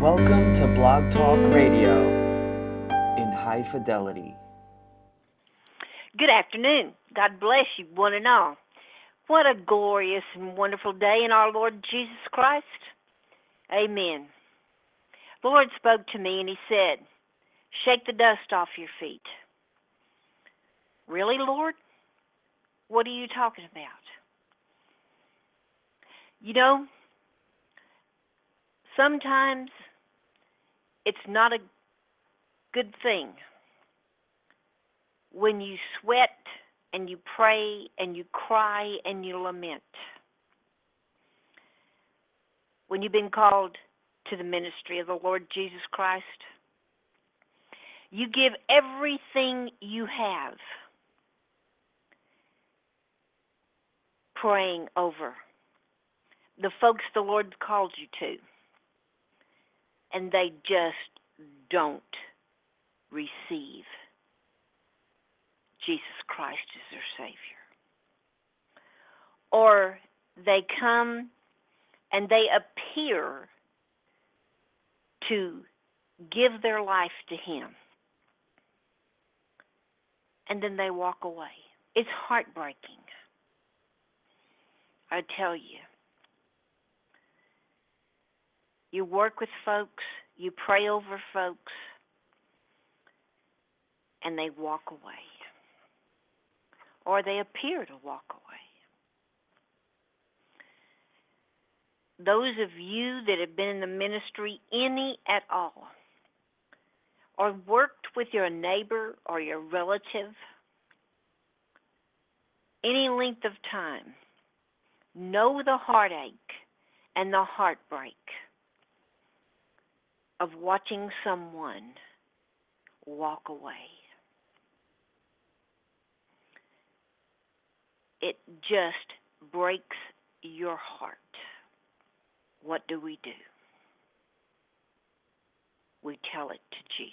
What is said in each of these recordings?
Welcome to Blog Talk Radio in high fidelity. Good afternoon. God bless you, one and all. What a glorious and wonderful day in our Lord Jesus Christ. Amen. Lord spoke to me and He said, Shake the dust off your feet. Really, Lord? What are you talking about? You know, sometimes it's not a good thing when you sweat and you pray and you cry and you lament. When you've been called to the ministry of the Lord Jesus Christ, you give everything you have praying over the folks the Lord called you to, and they just don't receive Jesus Christ as their Savior. Or they come and they appear to give their life to Him. And then they walk away. It's heartbreaking. I tell you. You work with folks, you pray over folks, and they walk away. Or they appear to walk away. those of you that have been in the ministry, any at all, or worked with your neighbor or your relative, any length of time, know the heartache and the heartbreak of watching someone walk away. It just breaks your heart what do we do? We tell it to Jesus.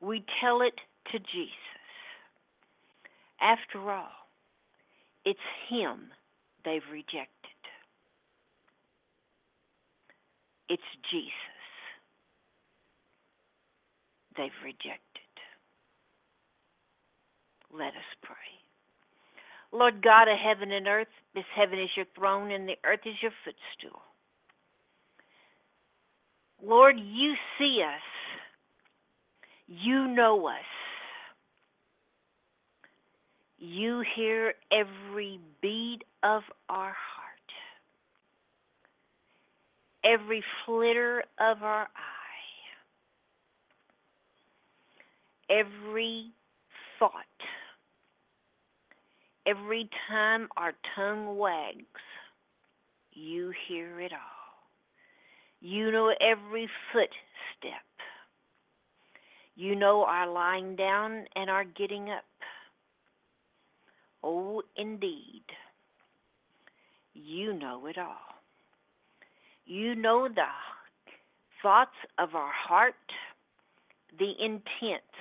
We tell it to Jesus. After all, it's Him they've rejected. It's Jesus they've rejected. Let us pray. Lord God of heaven and earth, this heaven is your throne and the earth is your footstool. Lord, you see us. You know us. You hear every beat of our heart, every flitter of our eye, every thought Every time our tongue wags, you hear it all. You know every footstep. You know our lying down and our getting up. Oh, indeed. You know it all. You know the thoughts of our heart, the intents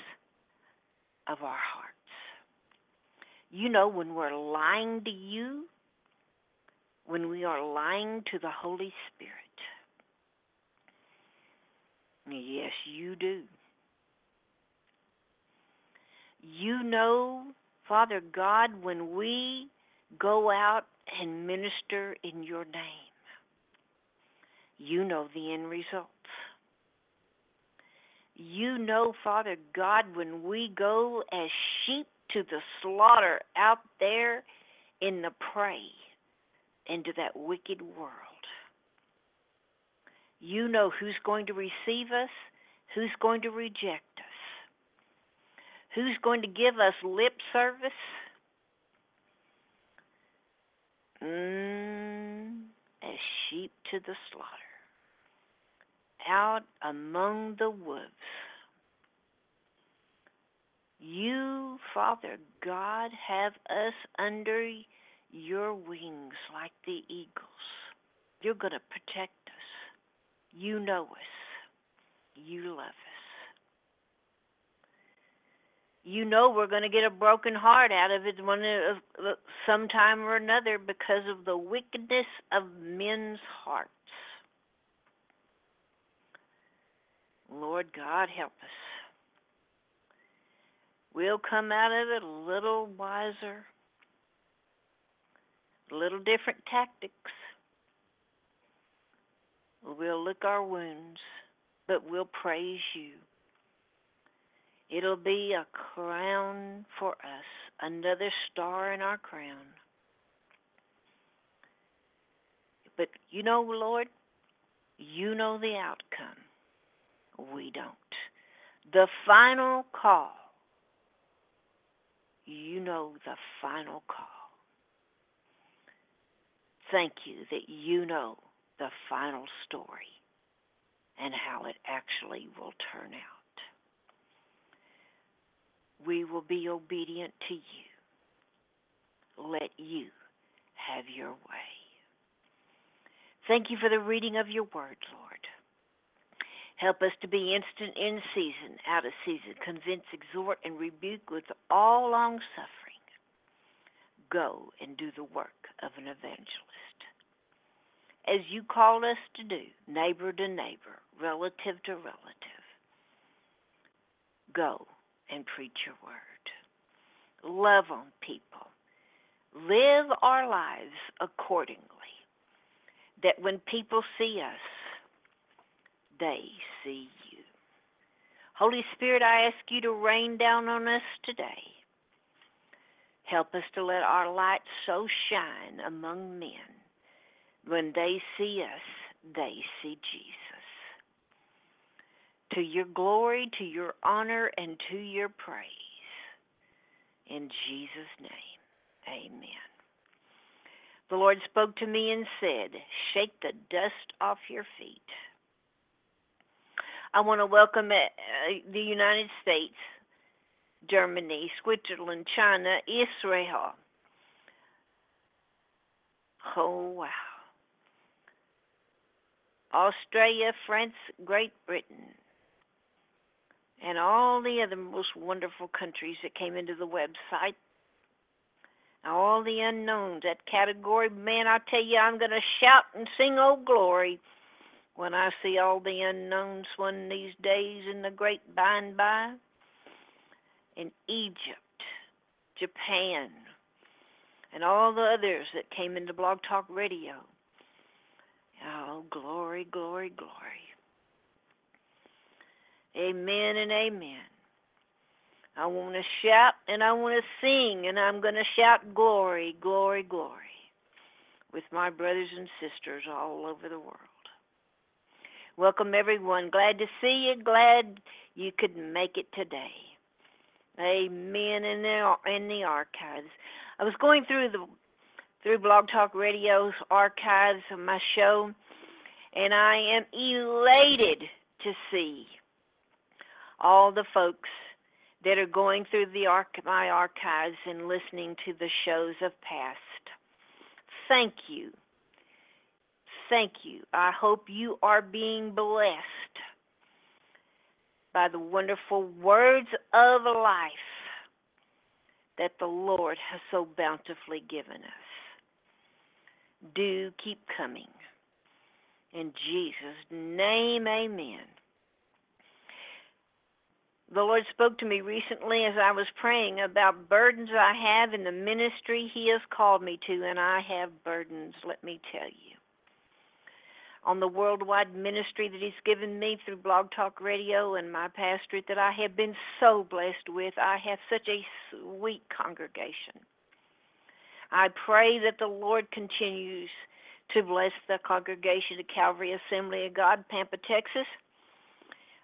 of our hearts. You know, when we're lying to you, when we are lying to the Holy Spirit. Yes, you do. You know, Father God, when we go out and minister in your name, you know the end results. You know, Father God, when we go as sheep to the slaughter out there in the prey into that wicked world. You know who's going to receive us, who's going to reject us, who's going to give us lip service. Mm, as sheep to the slaughter, out among the wolves. You, Father God, have us under your wings like the eagles. You're going to protect us. You know us. You love us. You know we're going to get a broken heart out of it one of sometime or another because of the wickedness of men's hearts. Lord God, help us. We'll come out of it a little wiser, a little different tactics. We'll lick our wounds, but we'll praise you. It'll be a crown for us, another star in our crown. But you know, Lord, you know the outcome. We don't. The final call, you know the final call. Thank you that you know the final story and how it actually will turn out. We will be obedient to you. Let you have your way. Thank you for the reading of your word, Lord. Help us to be instant in season, out of season, convince, exhort, and rebuke with all long suffering. Go and do the work of an evangelist. As you called us to do, neighbor to neighbor, relative to relative, go and preach your word. Love on people. Live our lives accordingly. That when people see us, they see you. Holy Spirit, I ask you to rain down on us today. Help us to let our light so shine among men. When they see us, they see Jesus. To your glory, to your honor, and to your praise. In Jesus' name, amen. The Lord spoke to me and said, Shake the dust off your feet. I want to welcome uh, the United States, Germany, Switzerland, China, Israel. Oh, wow. Australia, France, Great Britain, and all the other most wonderful countries that came into the website. All the unknowns, that category, man, I tell you, I'm going to shout and sing, Oh, glory when I see all the unknowns one these days in the great by and by, in Egypt, Japan, and all the others that came into Blog Talk Radio. Oh, glory, glory, glory. Amen and amen. I want to shout and I want to sing, and I'm going to shout glory, glory, glory with my brothers and sisters all over the world. Welcome, everyone. Glad to see you. Glad you could make it today. Amen. In the in the archives, I was going through the through Blog Talk Radio's archives of my show, and I am elated to see all the folks that are going through the arch- my archives and listening to the shows of past. Thank you thank you. I hope you are being blessed by the wonderful words of life that the Lord has so bountifully given us. Do keep coming. In Jesus' name, amen. The Lord spoke to me recently as I was praying about burdens I have in the ministry He has called me to, and I have burdens, let me tell you on the worldwide ministry that He's given me through Blog Talk Radio and my pastorate that I have been so blessed with. I have such a sweet congregation. I pray that the Lord continues to bless the congregation of Calvary Assembly of God, Pampa, Texas,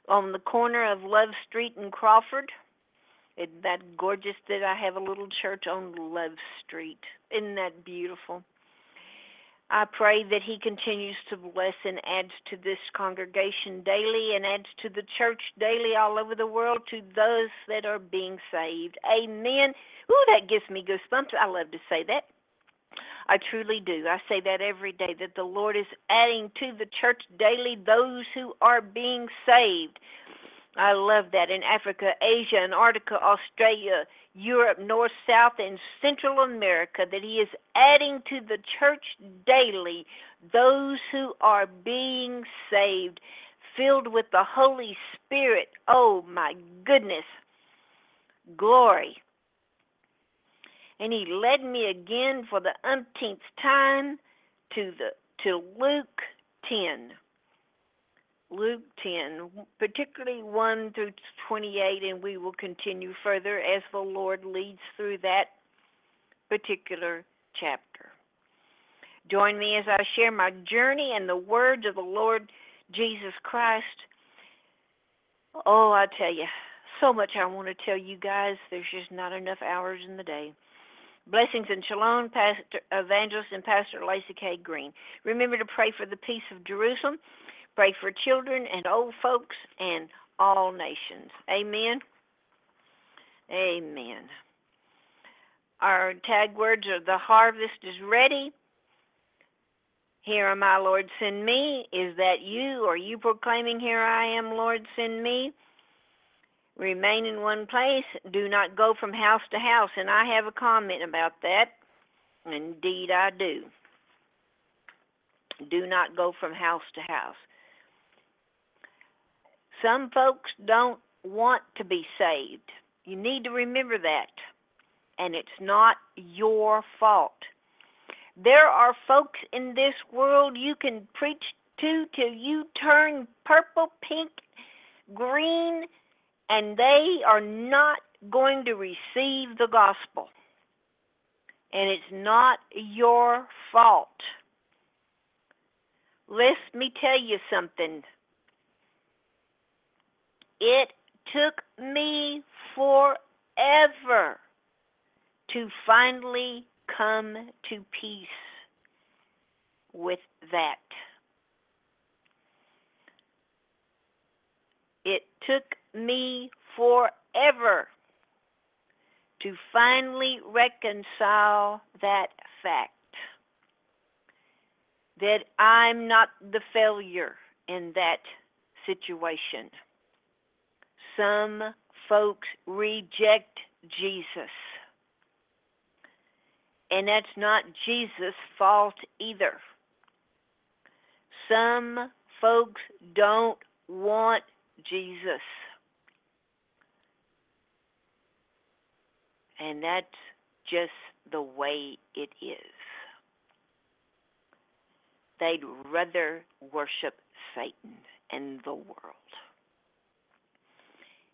on the corner of Love Street and Crawford. Isn't that gorgeous that I have a little church on Love Street? Isn't that beautiful? I pray that He continues to bless and adds to this congregation daily and adds to the church daily all over the world to those that are being saved. Amen. Ooh, that gives me goosebumps. I love to say that. I truly do. I say that every day that the Lord is adding to the church daily those who are being saved. I love that in Africa, Asia, Antarctica, Australia, Europe, North, South, and Central America, that He is adding to the church daily those who are being saved, filled with the Holy Spirit. Oh my goodness. Glory. And He led me again for the umpteenth time to the to Luke 10. Luke 10, particularly 1 through 28, and we will continue further as the Lord leads through that particular chapter. Join me as I share my journey and the words of the Lord Jesus Christ. Oh, I tell you, so much I want to tell you guys. There's just not enough hours in the day. Blessings and shalom, Pastor Evangelist and Pastor Lacey Kay Green. Remember to pray for the peace of Jerusalem Pray for children and old folks and all nations. Amen. Amen. Our tag words are the harvest is ready. Here am I, Lord, send me. Is that you? Are you proclaiming, Here I am, Lord, send me? Remain in one place. Do not go from house to house. And I have a comment about that. Indeed, I do. Do not go from house to house. Some folks don't want to be saved. You need to remember that. And it's not your fault. There are folks in this world you can preach to till you turn purple, pink, green, and they are not going to receive the gospel. And it's not your fault. Let me tell you something. It took me forever to finally come to peace with that. It took me forever to finally reconcile that fact that I'm not the failure in that situation some folks reject Jesus. And that's not Jesus' fault either. Some folks don't want Jesus. And that's just the way it is. They'd rather worship Satan and the world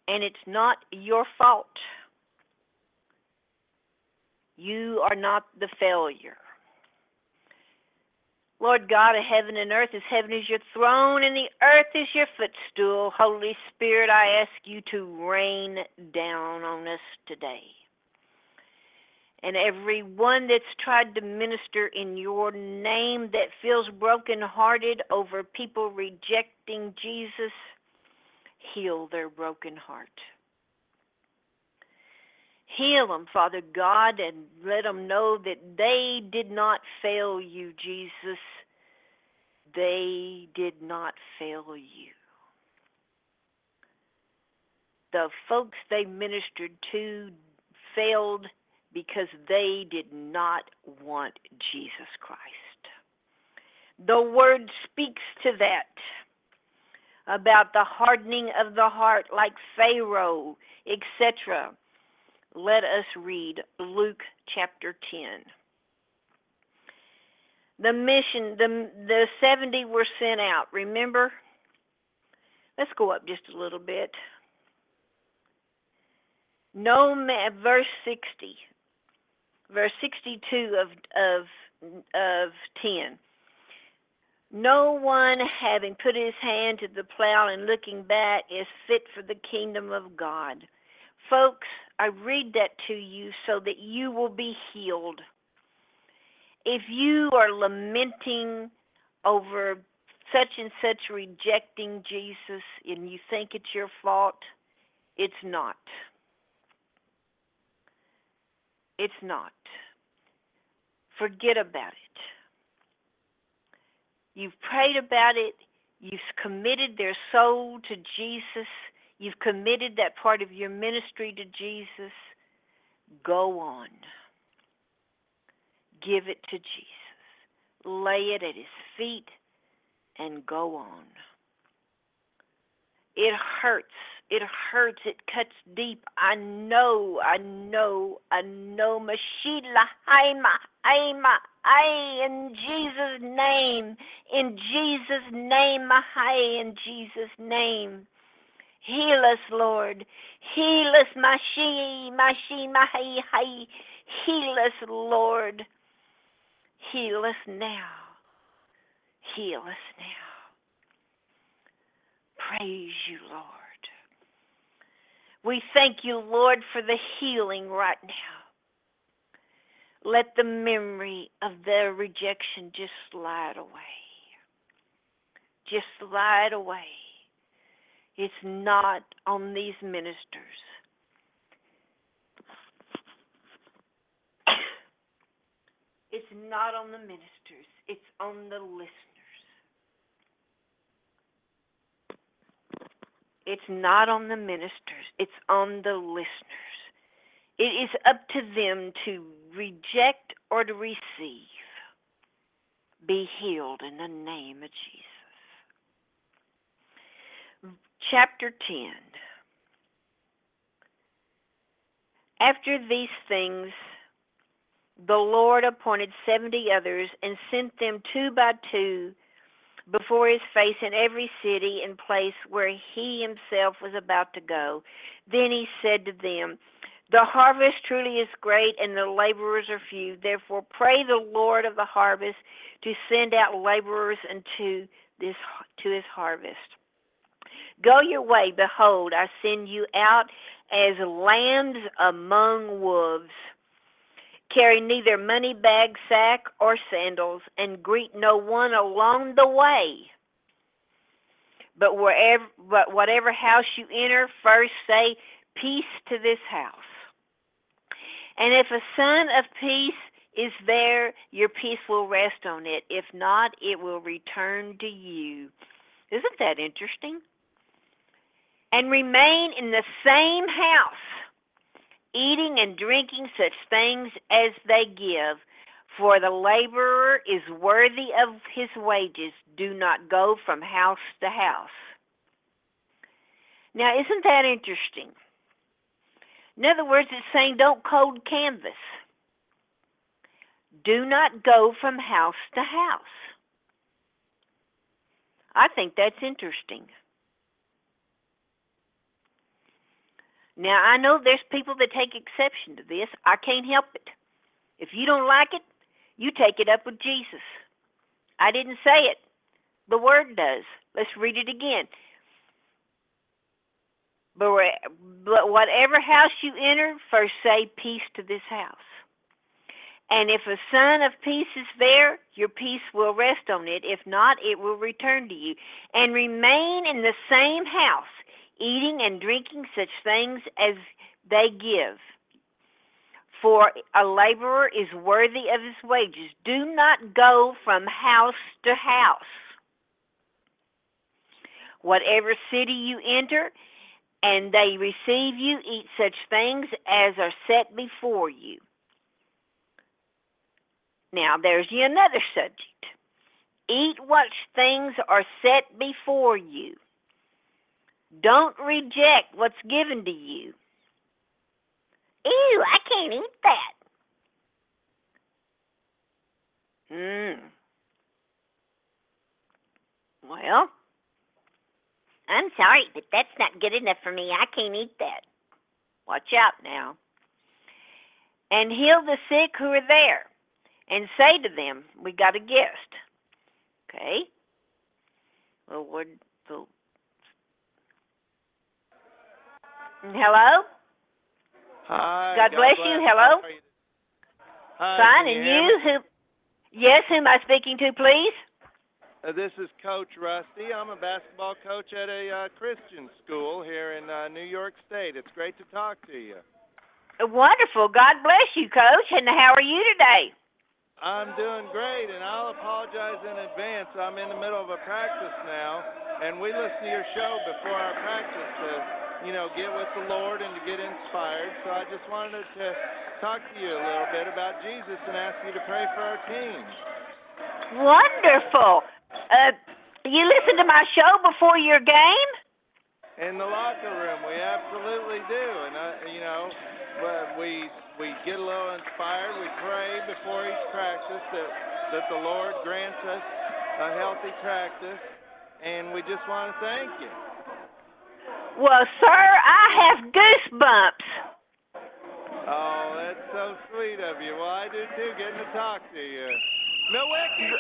and it's not your fault. You are not the failure. Lord God of heaven and earth, as heaven is your throne and the earth is your footstool, Holy Spirit, I ask you to rain down on us today. And every one that's tried to minister in your name that feels brokenhearted over people rejecting Jesus, heal their broken heart. Heal them, Father God, and let them know that they did not fail you, Jesus. They did not fail you. The folks they ministered to failed because they did not want Jesus Christ. The word speaks to that about the hardening of the heart like Pharaoh, etc. Let us read Luke chapter 10. The mission, the, the 70 were sent out, remember? Let's go up just a little bit. No man, verse 60, verse 62 of, of, of 10. No one having put his hand to the plow and looking back is fit for the kingdom of God. Folks, I read that to you so that you will be healed. if you are lamenting over such and such rejecting Jesus and you think it's your fault, it's not. It's not. Forget about it. You've prayed about it. You've committed their soul to Jesus. You've committed that part of your ministry to Jesus. Go on. Give it to Jesus. Lay it at his feet and go on. It hurts. It hurts. It cuts deep. I know. I know. I know. Mashila Haima Haima I in Jesus' name. In Jesus' name. Mahai in Jesus' name. Heal us, Lord. Heal us, Mashi, Mashi, Mahi, Hai. Heal us, Lord. Heal us now. Heal us now. Praise you, Lord. We thank you, Lord, for the healing right now. Let the memory of their rejection just slide away. Just slide away. It's not on these ministers. It's not on the ministers, it's on the listeners. It's not on the ministers, it's on the listeners. It is up to them to reject or to receive. Be healed in the name of Jesus. Chapter 10. After these things, the Lord appointed seventy others and sent them two by two before his face in every city and place where he himself was about to go. Then he said to them, The harvest truly is great, and the laborers are few. Therefore, pray the Lord of the harvest to send out laborers into this to his harvest. Go your way, behold, I send you out as lambs among wolves. Carry neither money bag, sack, or sandals, and greet no one along the way. But wherever, but whatever house you enter, first say peace to this house. And if a son of peace is there, your peace will rest on it. If not, it will return to you. Isn't that interesting? And remain in the same house eating and drinking such things as they give. For the laborer is worthy of his wages. Do not go from house to house. Now, isn't that interesting? In other words, it's saying don't cold canvass. Do not go from house to house. I think that's interesting. Now, I know there's people that take exception to this. I can't help it. If you don't like it, you take it up with Jesus. I didn't say it. The Word does. Let's read it again. But whatever house you enter, first say peace to this house. And if a son of peace is there, your peace will rest on it. If not, it will return to you. And remain in the same house eating and drinking such things as they give. For a laborer is worthy of his wages. Do not go from house to house. Whatever city you enter, and they receive you, eat such things as are set before you. Now, there's another subject. Eat what things are set before you. Don't reject what's given to you. Ew, I can't eat that. Hmm. Well, I'm sorry, but that's not good enough for me. I can't eat that. Watch out now. And heal the sick who are there, and say to them, We got a guest. Okay? Well, the Hello? Hi. God, bless, you. Hello? Hi, Fine, and you? Who? Yes, who am I speaking to, please? Uh, this is Coach Rusty. I'm a basketball coach at a uh, Christian school here in uh, New York State. It's great to talk to you. Wonderful. God bless you, Coach. And how are you today? I'm doing great, and I'll apologize in advance. I'm in the middle of a practice now, and we listen to your show before our practice to, you know, get with the Lord and to get inspired. So I just wanted to talk to you a little bit about Jesus and ask you to pray for our team. Wonderful. Uh, you listen to my show before your game? In the locker room, we absolutely do, and uh, you know, but we we get a little inspired. We pray before each practice that that the Lord grants us a healthy practice, and we just want to thank you. Well, sir, I have goosebumps. Oh, that's so sweet of you. Well, I do too, getting to talk to you.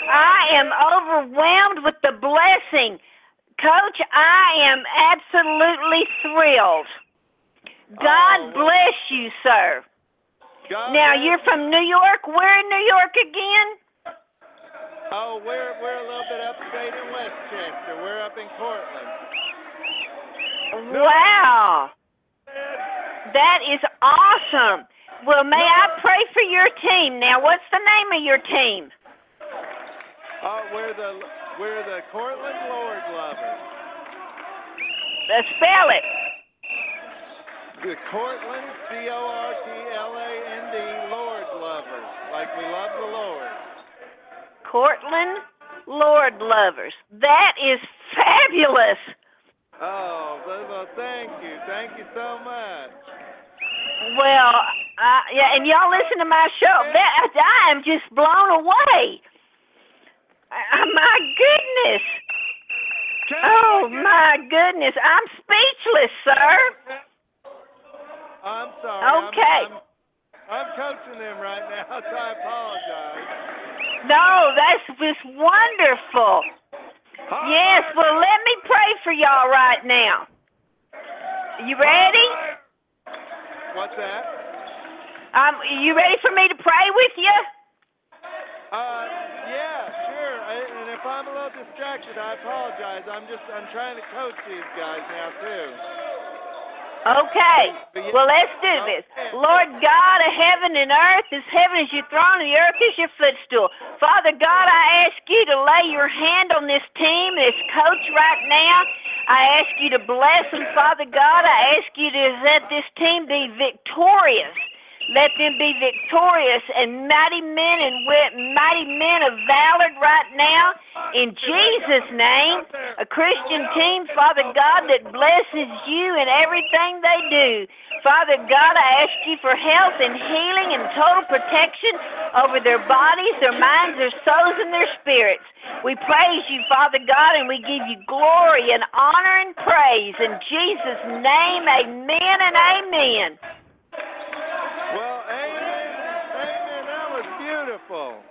I am overwhelmed with the blessing. Coach, I am absolutely thrilled. God Oh, bless you, sir. God Now, you're from New York. Where in New York again? Oh, we're we're a little bit upstate in Westchester. We're up in Cortland. Wow. That is awesome. Well, may I pray for your team? Now, what's the name of your team? Oh, we're the we're the Cortland Lord lovers. Uh, spell it. The Cortland C O R T L A N D Lord lovers, like we love the Lord. Cortland Lord Lovers. That is fabulous. Oh, well, well, thank you, thank you so much. Well, uh, yeah, and y'all listen to my show. That, I am just blown away. Uh, my goodness. Oh, my goodness. I'm speechless, sir. I'm sorry. I'm- Okay. I'm, I'm coaching them right now, so I apologize. No, that's just wonderful. Yes, well, let me pray for y'all right now. You ready? What's that? Um, you ready for me to pray with you? Uh, yeah, sure. I, and if I'm a little distracted, I apologize. I'm just I'm trying to coach these guys now too. Okay. Well, let's do this. Lord God of heaven and earth, as heaven is your throne and the earth is your footstool. Father God, I ask you to lay your hand on this team, this coach right now. I ask you to bless them, Father God. I ask you to let this team be victorious. Let them be victorious and mighty men and mighty men of valor right now. In Jesus' name, a Christian team, Father God, that blesses you in everything they do. Father God, I ask you for health and healing and total protection over their bodies, their minds, their souls, and their spirits. We praise you, Father God, and we give you glory and honor and praise. In Jesus' name, amen and amen. Well, amen, amen. That was beautiful.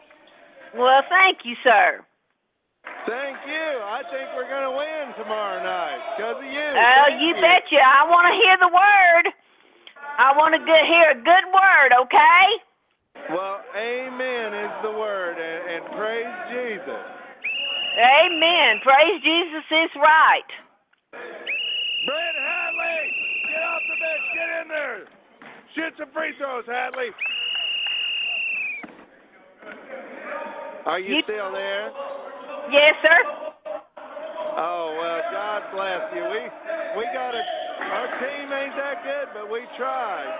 Well, thank you, sir. Thank you. I think we're gonna win tomorrow night because of you. Oh, Thank you betcha. I want to hear the word. I want to get, hear a good word, okay? Well, amen is the word, and, and praise Jesus. Amen. Praise Jesus is right. Brett Hadley, get off the bench. Get in there. Shoot some free throws, Hadley. Are you, You- still there? Yes, sir. Oh well, God bless you. We we got a our team ain't that good, but we tried.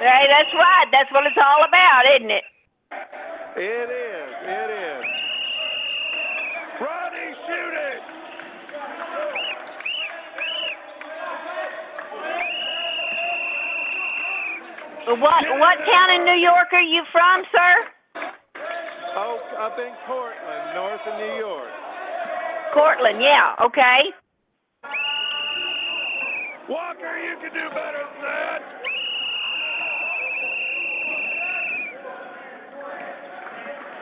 Hey, that's right. That's what it's all about, isn't it? It is. It is. Ronnie, shoot it. What what town in New York are you from, sir? Oh, up in Cortland, north of New York. Cortland. Yeah. Okay. Walker, you can do better than that.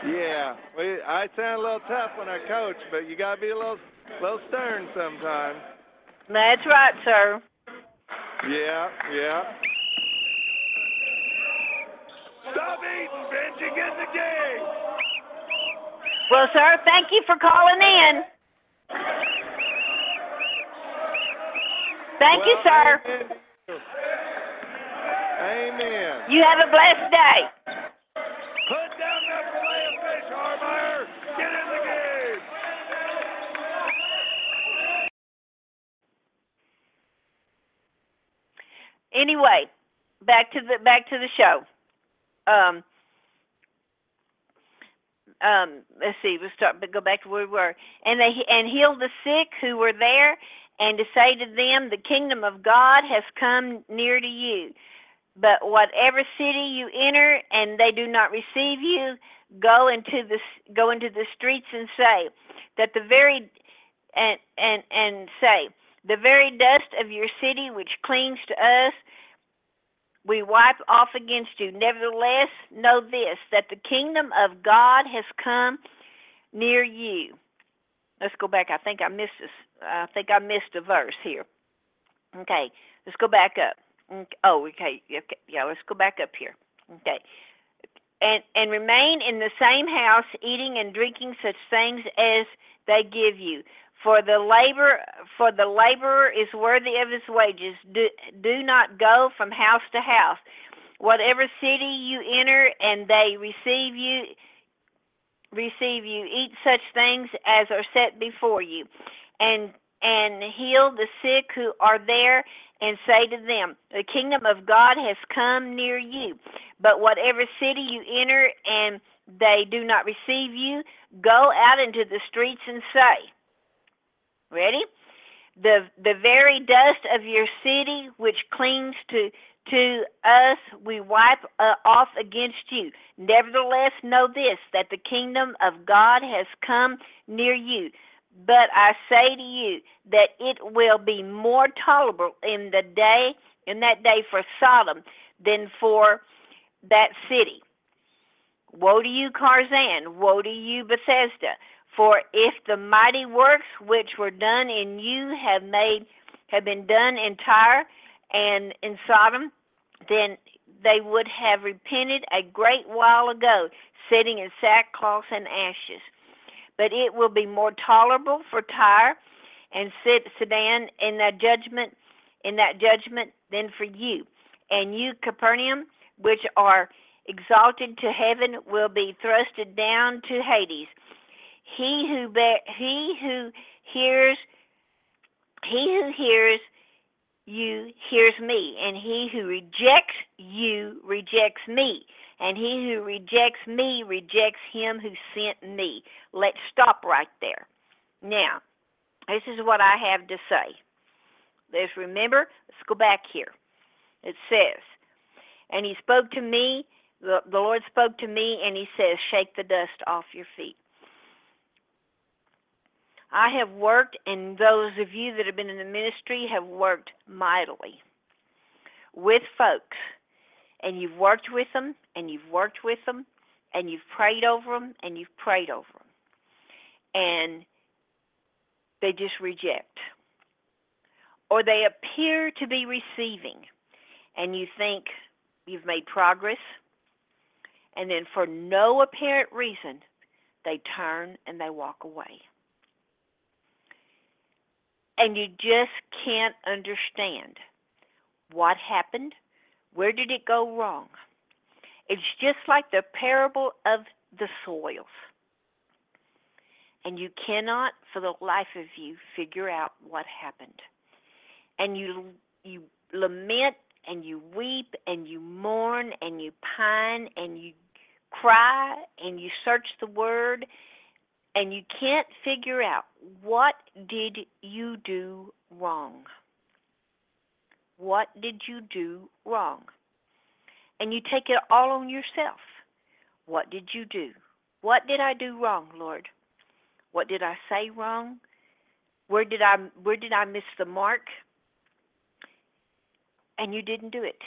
Yeah, we, I sound a little tough when I coach, but you gotta be a little, little stern sometimes. That's right, sir. Yeah, yeah. Well, sir, thank you for calling in. Thank you, sir. Amen. you. Have a blessed day. Put down that of fish, Harmeyer. Get in the game. Anyway, back to the back to the show. Um, um, let's see. We'll start. But go back to where we were. And they and healed the sick who were there, and to say to them, the kingdom of God has come near to you. But whatever city you enter, and they do not receive you, go into the go into the streets and say that the very and and and say the very dust of your city which clings to us we wipe off against you. Nevertheless, know this that the kingdom of God has come near you. Let's go back. I think I missed this. I think I missed a verse here. Okay, let's go back up. Oh, okay. okay. Yeah, let's go back up here. Okay. And and remain in the same house, eating and drinking such things as they give you. For the labor for the laborer is worthy of his wages. Do, do not go from house to house. Whatever city you enter and they receive you receive you, eat such things as are set before you. And and heal the sick who are there and say to them, The kingdom of God has come near you. But whatever city you enter and they do not receive you, go out into the streets and say, Ready? The the very dust of your city which clings to to us we wipe uh, off against you. Nevertheless, know this that the kingdom of God has come near you. But I say to you that it will be more tolerable in the day in that day for Sodom than for that city. Woe to you, Chorazin! Woe to you, Bethsaida! For if the mighty works which were done in you have made have been done in Tyre and in Sidon, then they would have repented a great while ago, sitting in sackcloth and ashes. But it will be more tolerable for Tyre and Sidon in that judgment in that judgment than for you. And you, Capernaum, which are exalted to heaven, will be thrusted down to Hades. He who bear, he who hears he who hears you hears me, and he who rejects you rejects me, and he who rejects me rejects him who sent me. Let's stop right there. Now, this is what I have to say. Let's remember, let's go back here. It says, and he spoke to me, the, the Lord spoke to me, and he says, Shake the dust off your feet. I have worked, and those of you that have been in the ministry have worked mightily with folks. And you've worked with them, and you've worked with them, and you've prayed over them, and you've prayed over them. And they just reject. Or they appear to be receiving, and you think you've made progress, and then for no apparent reason, they turn and they walk away and you just can't understand what happened, where did it go wrong. It's just like the parable of the soils. And you cannot, for the life of you, figure out what happened. And you you lament and you weep and you mourn and you pine and you cry and you search the word and you can't figure out what did you do wrong? What did you do wrong? And you take it all on yourself. What did you do? What did I do wrong, Lord? What did I say wrong? Where did I where did I miss the mark? And you didn't do it.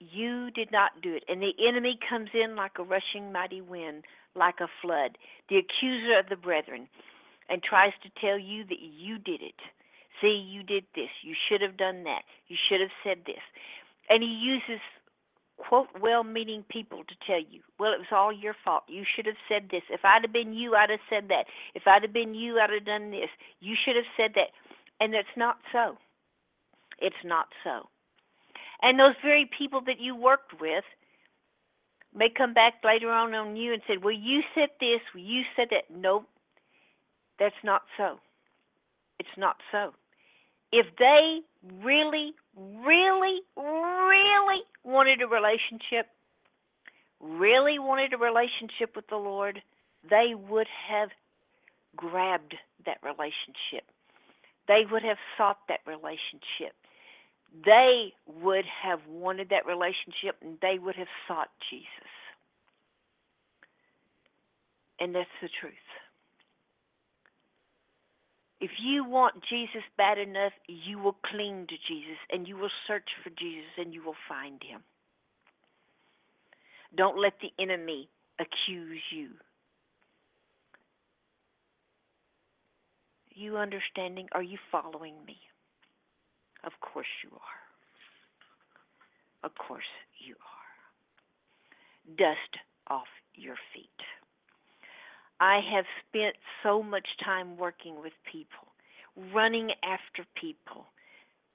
You did not do it. And the enemy comes in like a rushing mighty wind, like a flood, the accuser of the brethren, and tries to tell you that you did it. See, you did this. You should have done that. You should have said this. And he uses quote well meaning people to tell you, well, it was all your fault. You should have said this. If I'd have been you, I'd have said that. If I'd have been you, I'd have done this. You should have said that. And it's not so. It's not so. And those very people that you worked with may come back later on on you and said, Well, you said this, well, you said that. Nope, that's not so. It's not so. If they really, really, really wanted a relationship, really wanted a relationship with the Lord, they would have grabbed that relationship. They would have sought that relationship. They would have wanted that relationship and they would have sought Jesus. And that's the truth. If you want Jesus bad enough, you will cling to Jesus and you will search for Jesus and you will find him. Don't let the enemy accuse you. You understanding? Are you following me? Of course you are. Of course you are. Dust off your feet. I have spent so much time working with people, running after people,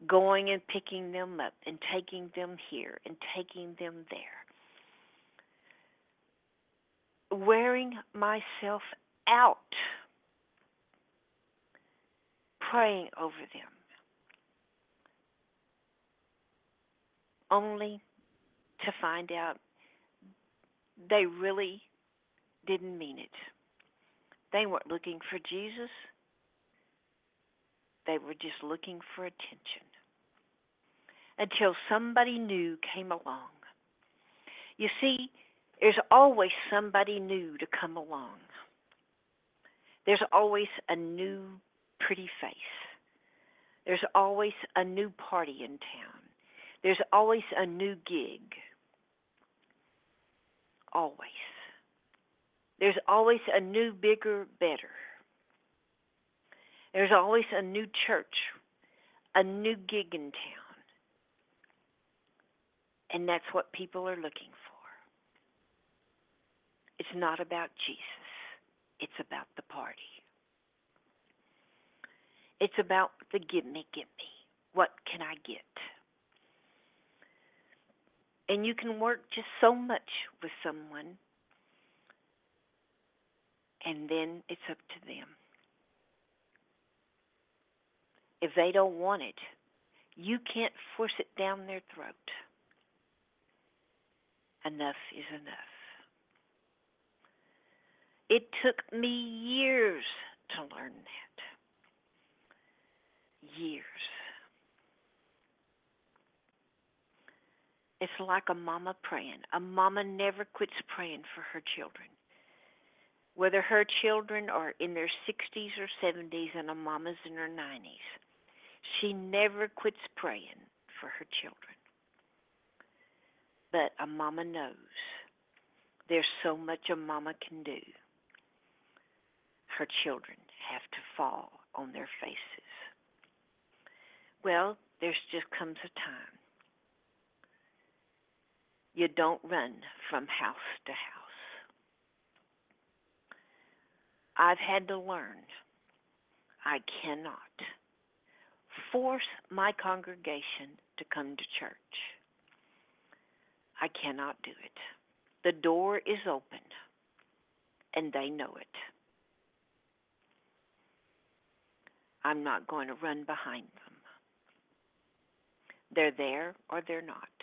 going and picking them up and taking them here and taking them there. Wearing myself out, praying over them, only to find out they really didn't mean it. They weren't looking for Jesus, they were just looking for attention. Until somebody new came along. You see, there's always somebody new to come along. There's always a new pretty face. There's always a new party in town. There's always a new gig. Always. There's always a new, bigger, better. There's always a new church, a new gig in town. And that's what people are looking for. It's not about Jesus, it's about the party. It's about the give me, give me. What can I get? And you can work just so much with someone, and then it's up to them. If they don't want it, you can't force it down their throat. Enough is enough. It took me years to learn that. Years. It's like a mama praying. A mama never quits praying for her children. Whether her children are in their 60s or 70s and a mama's in her 90s, she never quits praying for her children. But a mama knows there's so much a mama can do. Her children have to fall on their faces. Well, there's just comes a time you don't run from house to house. I've had to learn I cannot force my congregation to come to church. I cannot do it. The door is open, and they know it. I'm not going to run behind them. They're there or they're not.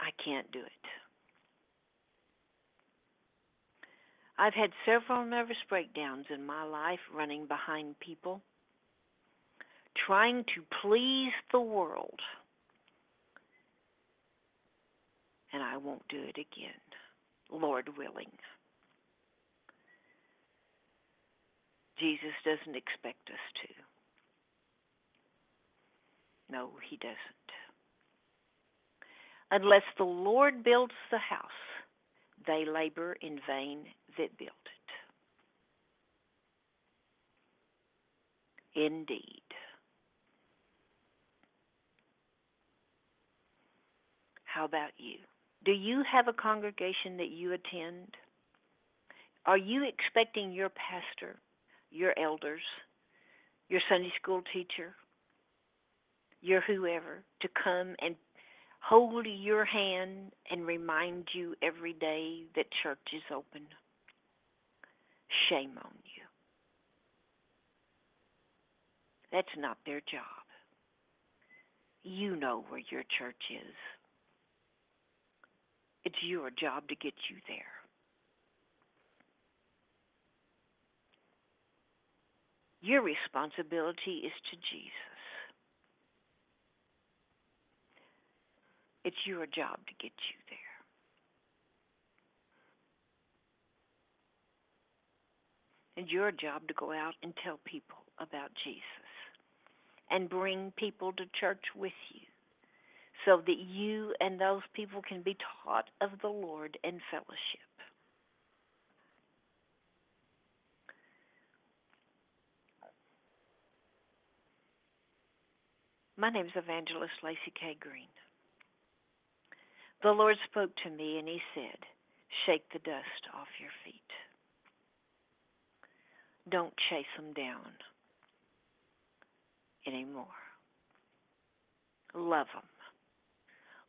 I can't do it. I've had several nervous breakdowns in my life running behind people, trying to please the world. And I won't do it again, Lord willing. Jesus doesn't expect us to. No, he doesn't. Unless the Lord builds the house, they labor in vain that build it. Indeed. How about you? Do you have a congregation that you attend? Are you expecting your pastor, your elders, your Sunday school teacher, your whoever to come and hold your hand and remind you every day that church is open? Shame on you. That's not their job. You know where your church is. It's your job to get you there. Your responsibility is to Jesus. It's your job to get you there. And your job to go out and tell people about Jesus and bring people to church with you so that you and those people can be taught of the Lord and fellowship. My name is Evangelist Lacey Kay Green. The Lord spoke to me and He said, Shake the dust off your feet. Don't chase them down anymore. Love them.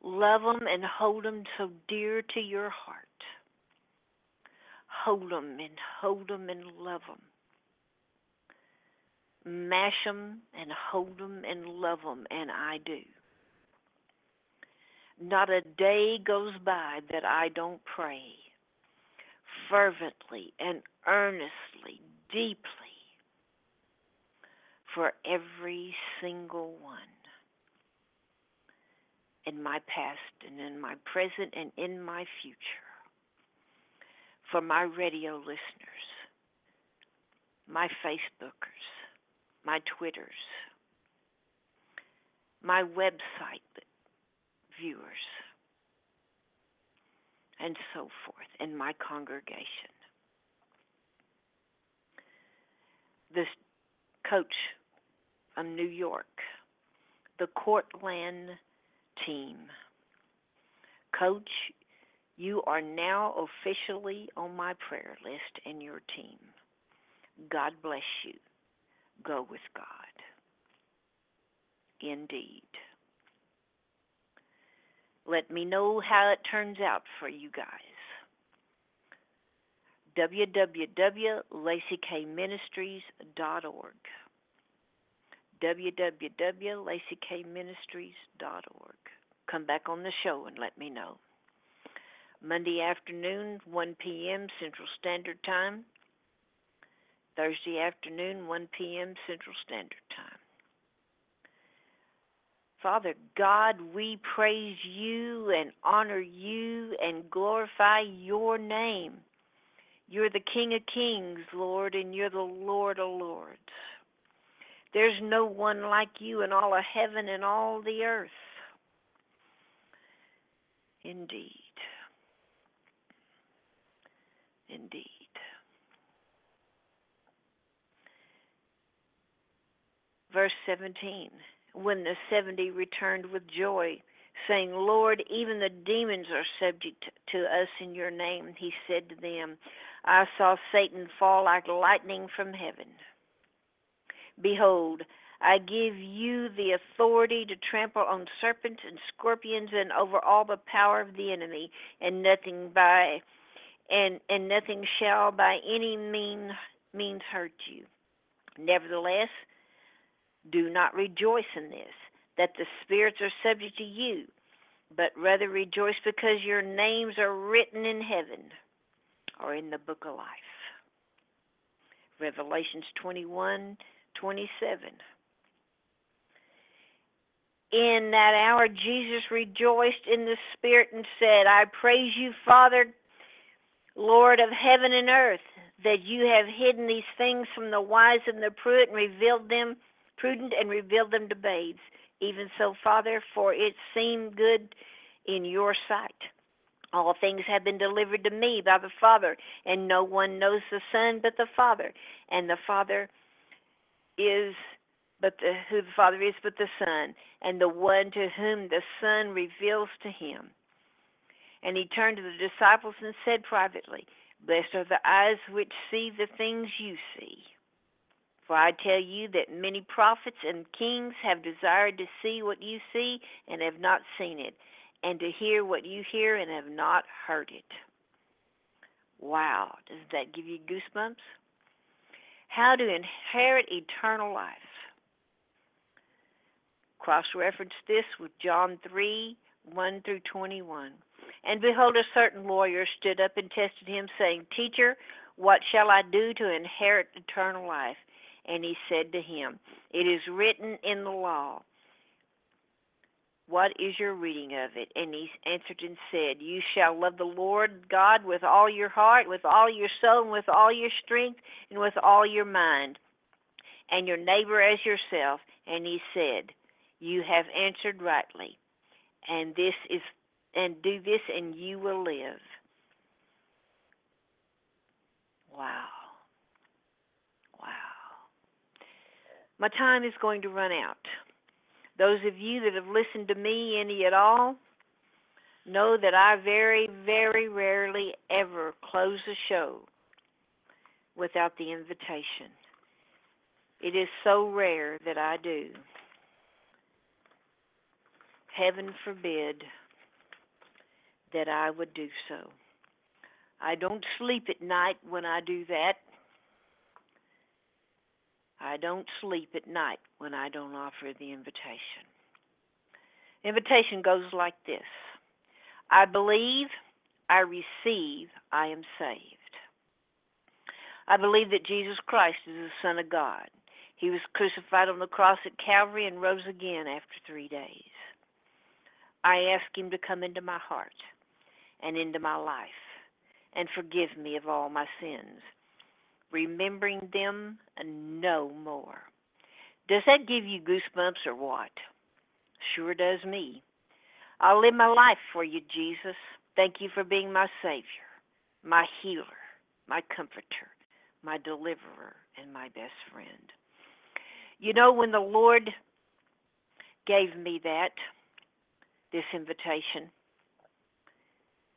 Love them and hold them so dear to your heart. Hold them and hold them and love them. Mash them and hold them and love them, and I do. Not a day goes by that I don't pray fervently and earnestly, deeply for every single one in my past and in my present and in my future, for my radio listeners, my Facebookers, my Twitters, my website viewers, and so forth, in my congregation. This coach from New York, the Cortland team. Coach, you are now officially on my prayer list and your team. God bless you. Go with God. Indeed. Let me know how it turns out for you guys. www.laceykayministries.org www.laceykayministries.org. Come back on the show and let me know. Monday afternoon, 1 p.m. Central Standard Time. Thursday afternoon, 1 p.m. Central Standard Time. Father God, we praise you and honor you and glorify your name. You're the King of Kings, Lord, and you're the Lord of Lords. There's no one like you in all of heaven and all the earth. Indeed. Indeed. Verse 17 When the seventy returned with joy, saying, Lord, even the demons are subject to us in your name, he said to them, I saw Satan fall like lightning from heaven. Behold, I give you the authority to trample on serpents and scorpions and over all the power of the enemy, and nothing by and and nothing shall by any mean means hurt you. Nevertheless, do not rejoice in this, that the spirits are subject to you, but rather rejoice because your names are written in heaven or in the book of life. Revelations 21 27. In that hour, Jesus rejoiced in the Spirit and said, I praise you, Father, Lord of heaven and earth, that you have hidden these things from the wise and the prudent and revealed them prudent and revealed them to babes. Even so, Father, for it seemed good in your sight. All things have been delivered to me by the Father, and no one knows the Son but the Father, and the Father is but the, who the Father is but the Son, and the one to whom the Son reveals to him. And he turned to the disciples and said privately, Blessed are the eyes which see the things you see. For I tell you that many prophets and kings have desired to see what you see and have not seen it, and to hear what you hear and have not heard it. Wow, does that give you goosebumps? How to inherit eternal life. Cross reference this with John 3 1 through 21. And behold, a certain lawyer stood up and tested him, saying, Teacher, what shall I do to inherit eternal life? And he said to him, It is written in the law. What is your reading of it? And he answered and said, You shall love the Lord God with all your heart, with all your soul, and with all your strength, and with all your mind, and your neighbor as yourself. And he said, You have answered rightly, and this is and do this and you will live. Wow. My time is going to run out. Those of you that have listened to me any at all know that I very, very rarely ever close a show without the invitation. It is so rare that I do. Heaven forbid that I would do so. I don't sleep at night when I do that. I don't sleep at night when I don't offer the invitation. invitation goes like this I believe, I receive, I am saved. I believe that Jesus Christ is the Son of God. He was crucified on the cross at Calvary and rose again after three days. I ask Him to come into my heart and into my life and forgive me of all my sins, remembering them no more. Does that give you goosebumps or what? Sure does me. I'll live my life for you, Jesus. Thank you for being my Savior, my healer, my comforter, my deliverer, and my best friend. You know, when the Lord gave me that, this invitation,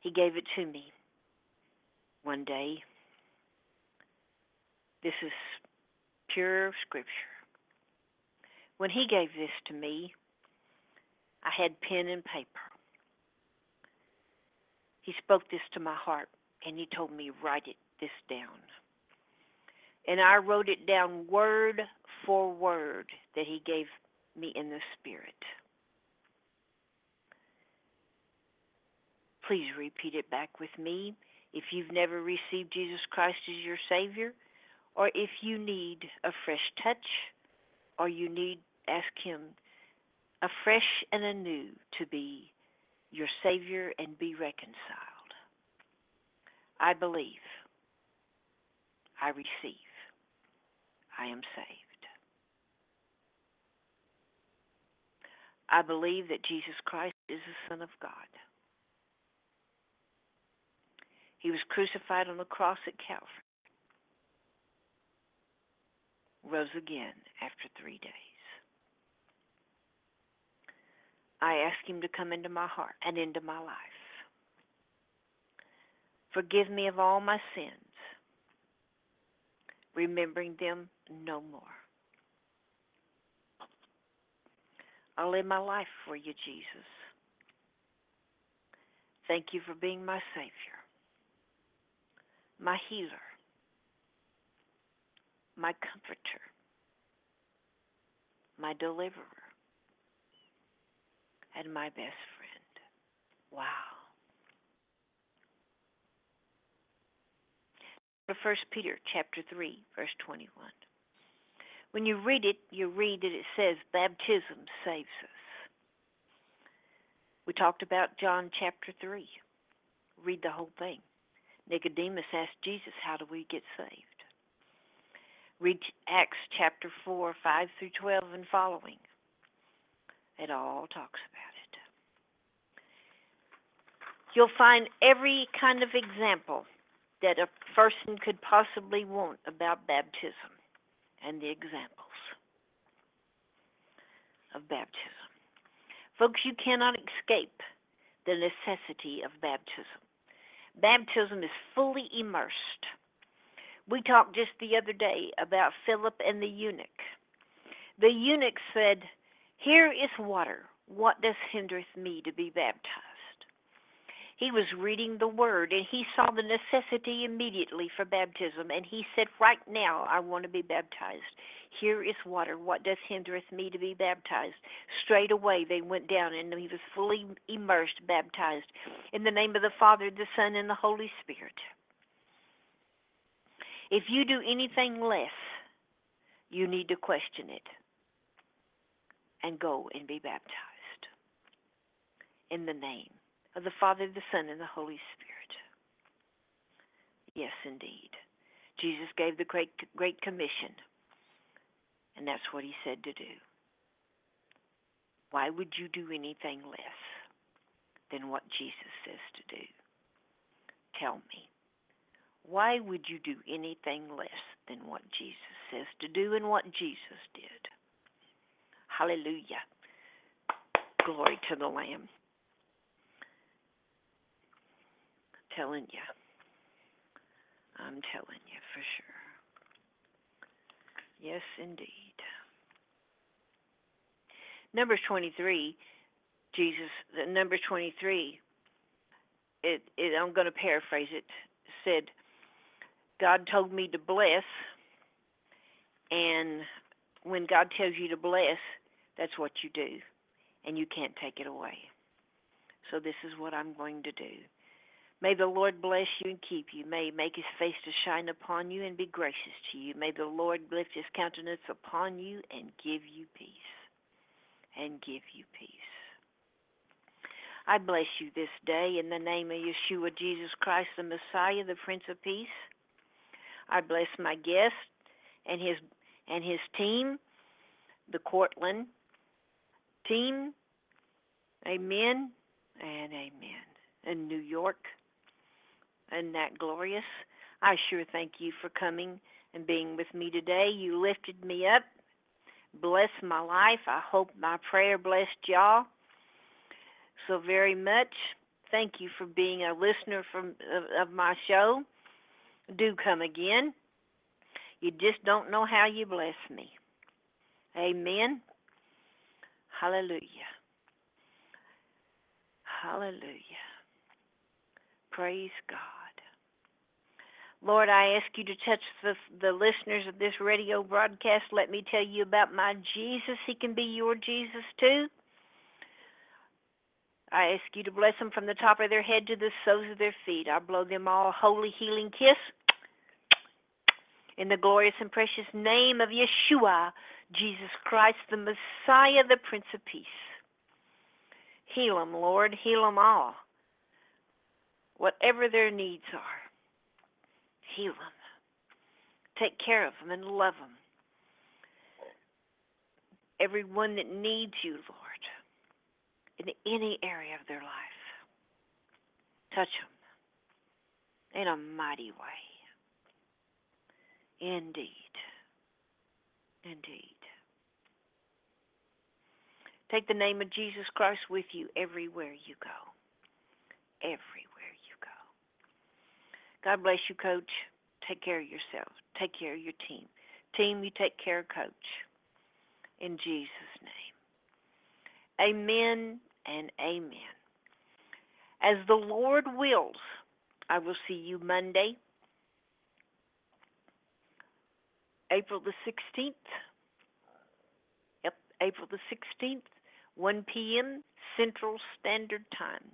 he gave it to me one day. This is pure scripture. When he gave this to me, I had pen and paper. He spoke this to my heart and he told me, write it this down. And I wrote it down word for word that he gave me in the Spirit. Please repeat it back with me if you've never received Jesus Christ as your Savior, or if you need a fresh touch, or you need ask Him afresh and anew to be your Savior and be reconciled. I believe. I receive. I am saved. I believe that Jesus Christ is the Son of God. He was crucified on the cross at Calvary, rose again after three days. I ask Him to come into my heart and into my life. Forgive me of all my sins, remembering them no more. I'll live my life for you, Jesus. Thank you for being my Savior my healer, my comforter, my deliverer, and my best friend. Wow. First Peter chapter 3 verse 21. When you read it, you read that it says baptism saves us. We talked about John chapter 3. Read the whole thing. Nicodemus asked Jesus, How do we get saved? Read Acts chapter 4, 5 through 12 and following. It all talks about it. You'll find every kind of example that a person could possibly want about baptism and the examples of baptism. Folks, you cannot escape the necessity of baptism. Baptism is fully immersed. We talked just the other day about Philip and the eunuch. The eunuch said, Here is water. What does hindereth me to be baptized? He was reading the word and he saw the necessity immediately for baptism and he said, Right now I want to be baptized. Here is water. What does hindereth me to be baptized? Straight away they went down and he was fully immersed, baptized in the name of the Father, the Son, and the Holy Spirit. If you do anything less, you need to question it and go and be baptized in the name of the Father, the Son, and the Holy Spirit. Yes, indeed. Jesus gave the great great commission, and that's what he said to do. Why would you do anything less than what Jesus says to do? Tell me. Why would you do anything less than what Jesus says to do and what Jesus did? Hallelujah. Glory to the Lamb. telling you. I'm telling you for sure. Yes, indeed. Numbers 23, Jesus, the Numbers 23, it, it, I'm going to paraphrase it, said, God told me to bless, and when God tells you to bless, that's what you do, and you can't take it away. So this is what I'm going to do. May the Lord bless you and keep you. May he make his face to shine upon you and be gracious to you. May the Lord lift his countenance upon you and give you peace. And give you peace. I bless you this day in the name of Yeshua, Jesus Christ, the Messiah, the Prince of Peace. I bless my guest and his and his team, the Cortland team. Amen and amen. In New York, and that glorious. I sure thank you for coming and being with me today. You lifted me up, blessed my life. I hope my prayer blessed y'all so very much. Thank you for being a listener from of, of my show. Do come again. You just don't know how you bless me. Amen. Hallelujah. Hallelujah. Praise God. Lord, I ask you to touch the, the listeners of this radio broadcast. Let me tell you about my Jesus. He can be your Jesus too. I ask you to bless them from the top of their head to the soles of their feet. I blow them all a holy healing kiss. In the glorious and precious name of Yeshua, Jesus Christ, the Messiah, the Prince of Peace. Heal them, Lord. Heal them all. Whatever their needs are heal them, take care of them, and love them. Everyone that needs you, Lord, in any area of their life, touch them in a mighty way. Indeed. Indeed. Take the name of Jesus Christ with you everywhere you go. Everywhere. You go. God bless you, Coach. Take care of yourself. Take care of your team. Team, you take care of Coach. In Jesus' name. Amen and amen. As the Lord wills, I will see you Monday, April the 16th. Yep, April the 16th, 1 p.m. Central Standard Time.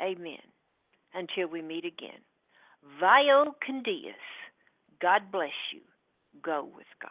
Amen until we meet again. Vio Candias. God bless you. Go with God.